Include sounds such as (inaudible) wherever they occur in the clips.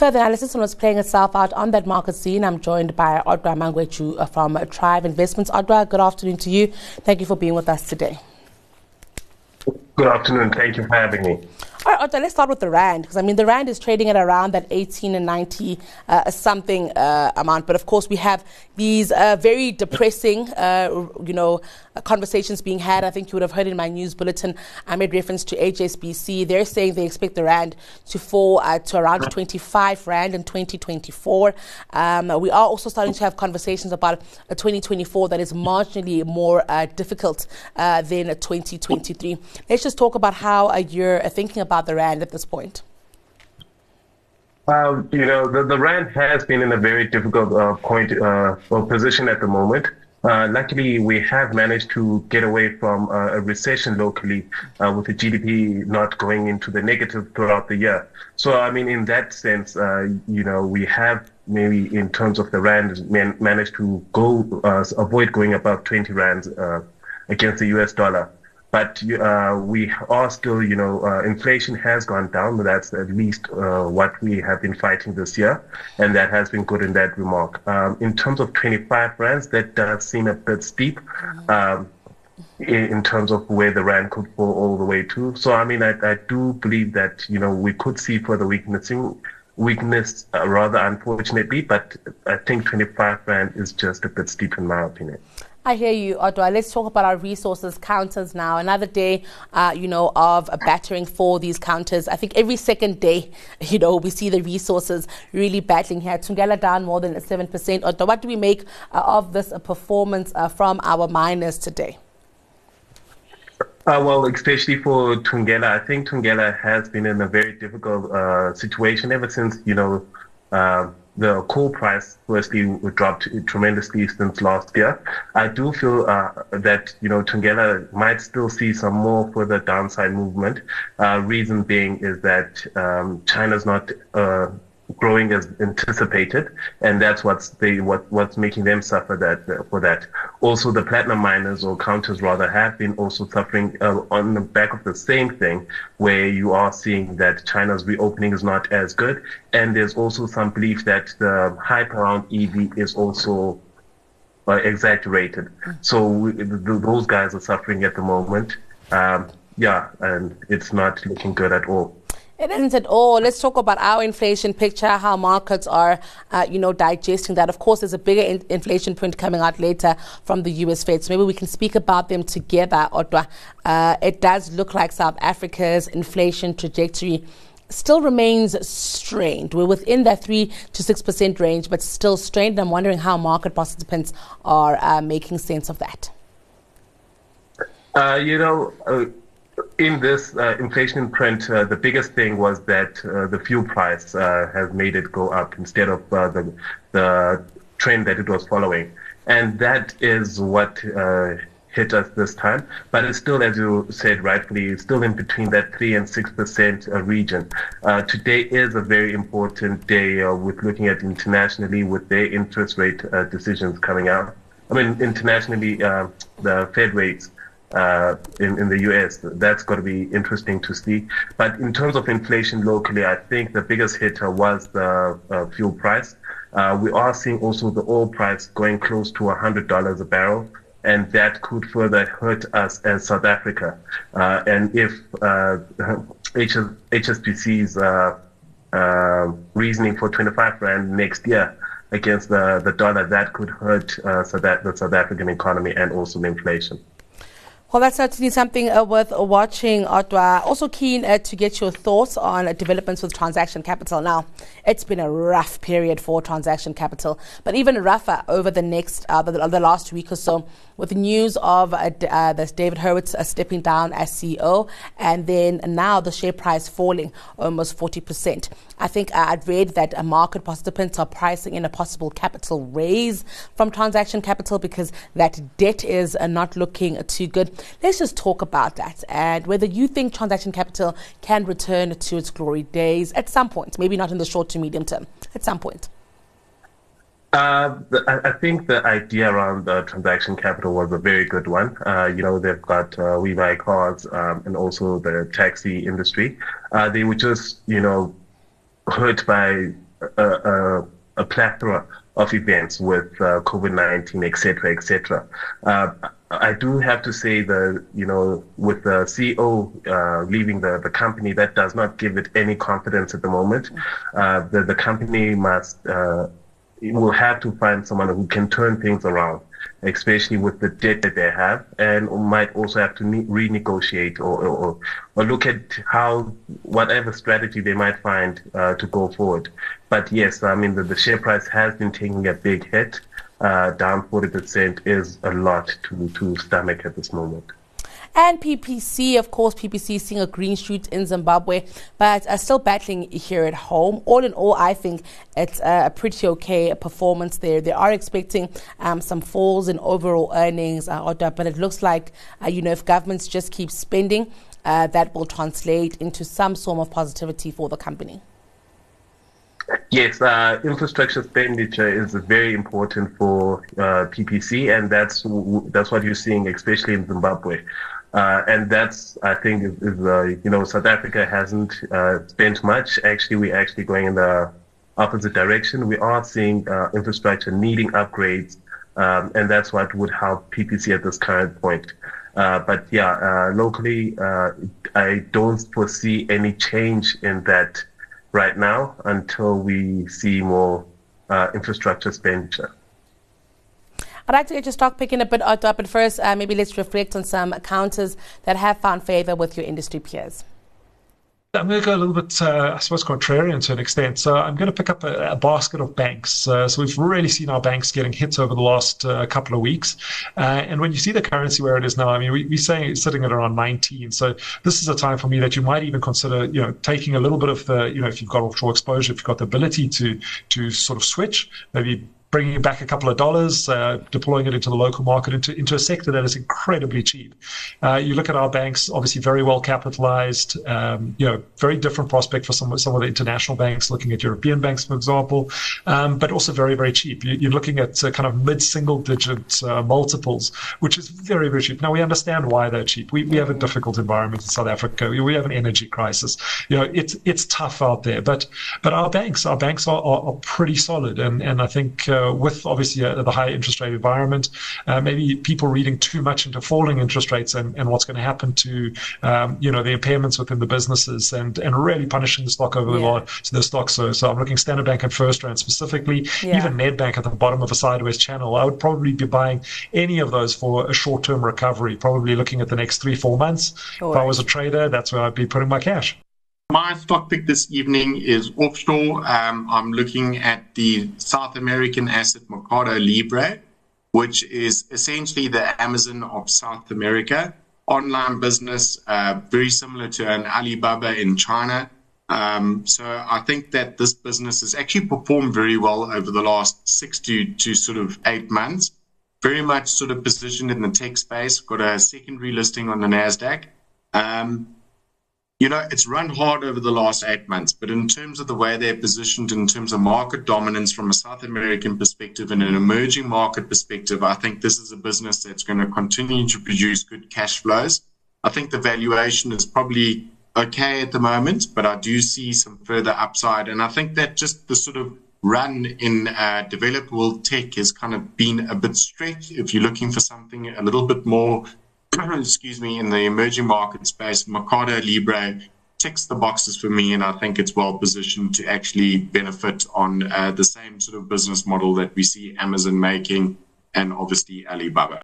Further analysis on what's playing itself out on that market scene. I'm joined by Odwa Magwentshu uh, from Trive Investments. Odwa, good afternoon to you. Thank you for being with us today. Good afternoon. Thank you for having me. All right, let's start with the rand because I mean the rand is trading at around that 18 and 90 uh, something uh, amount, but of course we have these uh, very depressing, uh, you know, conversations being had. I think you would have heard in my news bulletin. I made reference to HSBC. They're saying they expect the rand to fall uh, to around 25 rand in 2024. Um, we are also starting to have conversations about a 2024 that is marginally more uh, difficult than 2023. Let's just talk about how you're thinking about the rand at this point. Um, you know, the, the rand has been in a very difficult uh, point uh, or position at the moment. Uh, luckily, we have managed to get away from uh, a recession locally uh, with the GDP not going into the negative throughout the year. So, I mean, in that sense, uh, you know, we have maybe in terms of the rand man- managed to go avoid going above 20 rands against the US dollar. But uh, we are still, you know, uh, inflation has gone down. That's at least uh, what we have been fighting this year, and that has been good in that remark. Um, in terms of 25 rands, that does seem a bit steep. Um, in, in, terms of where the rand could fall all the way to. So, I mean, I, I do believe that, you know, we could see further weaknessing, weakness, uh, rather unfortunately, but I think 25 rand is just a bit steep in my opinion. I hear you, Odwa. Let's talk about our resources counters now. Another day, uh, you know, of battering for these counters. I think every second day, (laughs) you know, we see the resources really battling here. Thungela down more than 7%. Odwa, what do we make uh, of this uh, performance uh, from our miners today? Uh, well, especially for Thungela, I think Thungela has been in a very difficult uh, situation ever since, you know, the coal price firstly dropped tremendously since last year. I do feel uh, that you know Thungela might still see some more further downside movement. Uh, reason being is that um, China's not uh, growing as anticipated, and that's what's they what what's making them suffer that for that. Also, the platinum miners or counters rather have been also suffering uh, on the back of the same thing, where you are seeing that China's reopening is not as good, and there's also some belief that the hype around EV is also uh, exaggerated. So we, those guys are suffering at the moment. Um, yeah, and it's not looking good at all. It isn't at all. Let's talk about our inflation picture, how markets are, uh, you know, digesting that. Of course, there's a bigger in- inflation print coming out later from the US Fed. So maybe we can speak about them together, Odwa. Uh, it does look like South Africa's inflation trajectory still remains strained. We're within that 3 to 6% range, but still strained. I'm wondering how market participants are uh, making sense of that. Uh, you know, uh, in this uh, inflation print, uh, the biggest thing was that uh, the fuel price uh, has made it go up instead of uh, the the trend that it was following, and that is what uh, hit us this time. But it's still, as you said rightfully, still in between that three and six percent region. today is a very important day with looking at internationally with their interest rate decisions coming out. I mean, internationally, the Fed rates uh, in, in the US. That's going to be interesting to see. But in terms of inflation locally, I think the biggest hit was the uh, fuel price. Uh, we are seeing also the oil price going close to $100 a barrel. And that could further hurt us as South Africa. Uh, and if HS, uh, HSBC's uh, reasoning for 25 Rand next year against the, the dollar, that could hurt South, the South African economy and also the inflation. Well, that's certainly something uh, worth watching, Odwa. Also keen uh, to get your thoughts on uh, developments with transaction capital. Now, it's been a rough period for transaction capital, but even rougher over the next, uh, the, the, last week or so, with the news of uh, uh, this David Hurwitz stepping down as CEO, and then now the share price falling almost 40%. I think I'd read that market participants are pricing in a possible capital raise from transaction capital because that debt is not looking too good. Let's just talk about that and whether you think transaction capital can return to its glory days at some point, maybe not in the short to medium term, at some point. Uh, I think the idea around the transaction capital was a very good one. Uh, you know, they've got uh, cars um, and also the taxi industry. Uh, they were just, you know, hurt by a, a, a plethora of events with uh, COVID-19, etc., etc. Uh, I do have to say that, you know, with the CEO uh, leaving the, the company, that does not give it any confidence at the moment. Uh, the, the company must, uh, will have to find someone who can turn things around especially with the debt that they have, and might also have to renegotiate or, or, or look at how whatever strategy they might find uh, to go forward. But yes, I mean the, the share price has been taking a big hit. Uh, down 40% is a lot to, to stomach at this moment. And PPC, of course, PPC seeing a green shoot in Zimbabwe, but are still battling here at home. All in all, I think it's a pretty okay performance there. They are expecting um, some falls in overall earnings, uh, but it looks like, uh, you know, if governments just keep spending, uh, that will translate into some form of positivity for the company. Yes, uh, infrastructure expenditure is very important for uh, PPC, and that's that's what you're seeing, especially in Zimbabwe. Uh, and that's, I think, is, is uh, you know, South Africa hasn't uh, spent much. Actually, we're actually going in the opposite direction. We are seeing uh, infrastructure needing upgrades, um, and that's what would help PPC at this current point. Uh, but yeah, uh, locally, I don't foresee any change in that right now until we see more infrastructure expenditure. I'd like to get your stock picking a bit up, but first, uh, maybe let's reflect on some counters that have found favor with your industry peers. I'm going to go a little bit, uh, I suppose, contrarian to an extent. So I'm going to pick up a, a basket of banks. Uh, so we've really seen our banks getting hit over the last uh, couple of weeks. Uh, and when you see the currency where it is now, I mean, we, we say it's sitting at around 19. So this is a time for me that you might even consider, you know, taking a little bit of the, you know, if you've got offshore exposure, if you've got the ability to to sort of switch, maybe bringing back a couple of dollars, uh, deploying it into the local market, into, into a sector that is incredibly cheap. Uh, you look at our banks, obviously very well capitalized, um, you know, very different prospect for some, some of the international banks, looking at European banks, for example, um, but also very, very cheap. You, are looking at uh, kind of mid single digit uh, multiples, which is very, very cheap. Now, we understand why they're cheap. We, we have a difficult environment in South Africa. We, we have an energy crisis. You know, it's, it's tough out there, but, but our banks, our banks are, are, are pretty solid. And, and I think, uh, with obviously uh, the high interest rate environment, uh, maybe people reading too much into falling interest rates and, and what's going to happen to um, you know the impairments within the businesses and and really punishing the stock over yeah. the lot to the stock. So so I'm looking Standard Bank and First FirstRand specifically, yeah. even Nedbank at the bottom of a sideways channel. I would probably be buying any of those for a short term recovery. Probably looking at the next three four months. If I was a trader, that's where I'd be putting my cash. My stock pick this evening is offshore. Um, I'm looking at the South American asset Mercado Libre, which is essentially the Amazon of South America. Online business, uh, very similar to an Alibaba in China. Um, so I think that this business has actually performed very well over the last six to, to sort of eight months. Very much sort of positioned in the tech space, got a secondary listing on the NASDAQ. Um, you know, it's run hard over the last eight months, but in terms of the way they're positioned, in terms of market dominance from a South American perspective and an emerging market perspective, I think this is a business that's going to continue to produce good cash flows. I think the valuation is probably okay at the moment, but I do see some further upside. And I think that just the sort of run in uh, developed world tech has kind of been a bit stretched. If you're looking for something a little bit more (clears throat) excuse me, in the emerging market space, Mercado Libre ticks the boxes for me, and I think it's well positioned to actually benefit on uh, the same sort of business model that we see Amazon making and obviously Alibaba.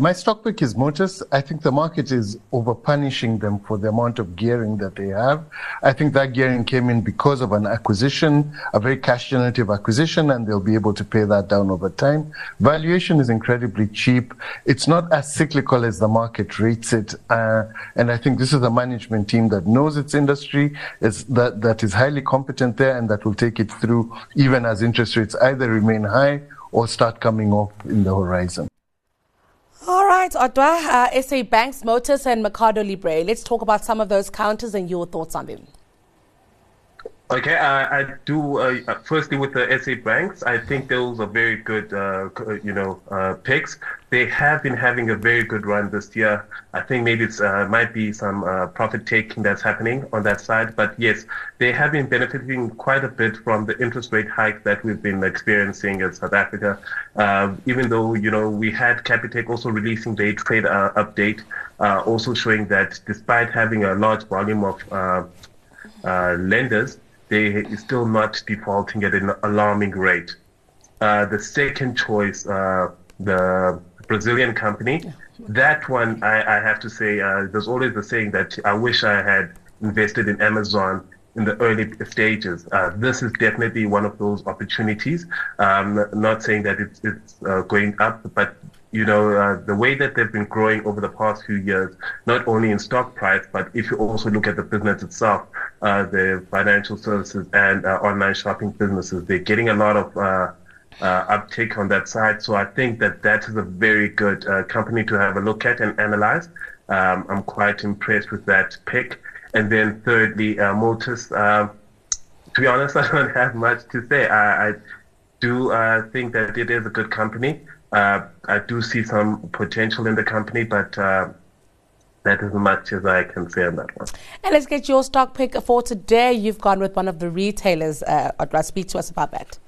My stock pick is Motus. I think the market is over punishing them for the amount of gearing that they have. I think that gearing came in because of an acquisition, a very cash generative acquisition, and they'll be able to pay that down over time. Valuation is incredibly cheap. It's not as cyclical as the market rates it. Uh, and I think this is a management team that knows its industry, is that, that is highly competent there and that will take it through even as interest rates either remain high or start coming off in the horizon. Right, Odwa, uh, SA Banks, Motus, and Mercado Libre. Let's talk about some of those counters and your thoughts on them. Okay, uh, I do. Uh, uh firstly, with the SA banks, I think those are very good, uh, you know, uh, picks. They have been having a very good run this year. I think maybe it uh, might be some profit taking that's happening on that side, but yes, they have been benefiting quite a bit from the interest rate hike that we've been experiencing in South Africa. even though you know we had Capitec also releasing their trade update, also showing that despite having a large volume of lenders they still not defaulting at an alarming rate. Uh, the second choice, uh, the Brazilian company, that one I, I have to say, uh, there's always the saying that I wish I had invested in Amazon in the early stages. Uh, this is definitely one of those opportunities. Um, not saying that it's, it's uh, going up, but you know, uh, the way that they've been growing over the past few years, not only in stock price, but if you also look at the business itself, uh, the financial services and uh, online shopping businesses, they're getting a lot of uh, uh, uptake on that side. So I think that that is a very good uh, company to have a look at and analyze. Um, I'm quite impressed with that pick. And then thirdly, Motus. to be honest, (laughs) I don't have much to say. I, I do think that it is a good company. Uh, I do see some potential in the company, but uh, that is as much as I can say on that one. And let's get your stock pick for today. You've gone with one of the retailers. Uh, speak to us about that.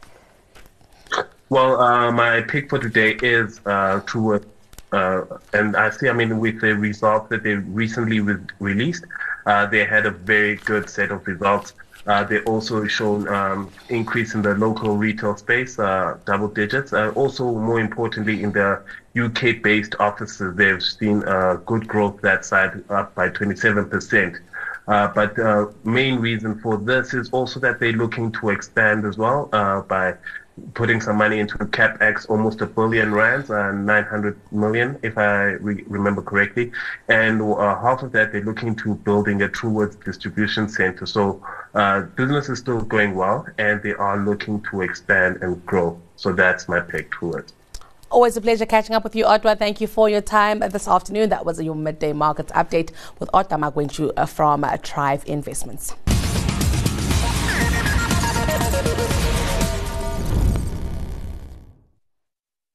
Well, uh, my pick for today is uh. Uh, and I see, I mean, with the results that they recently re- released, uh, they had a very good set of results. Uh, they also shown um, increase in the local retail space, uh, double digits. Uh, also, more importantly, in the UK-based offices, they've seen uh, good growth that side, up by 27%. Uh, but uh, main reason for this is also that they're looking to expand as well by putting some money into CapEx, almost a billion rands, uh, 900 million, if I re- remember correctly. And uh, half of that, they're looking to building a Truworths distribution center. So uh, business is still going well, and they are looking to expand and grow. So that's my pick, Truworths. Always a pleasure catching up with you, Odwa. Thank you for your time this afternoon. That was your midday markets update with Odwa Magwentshu uh, from uh, Trive Investments.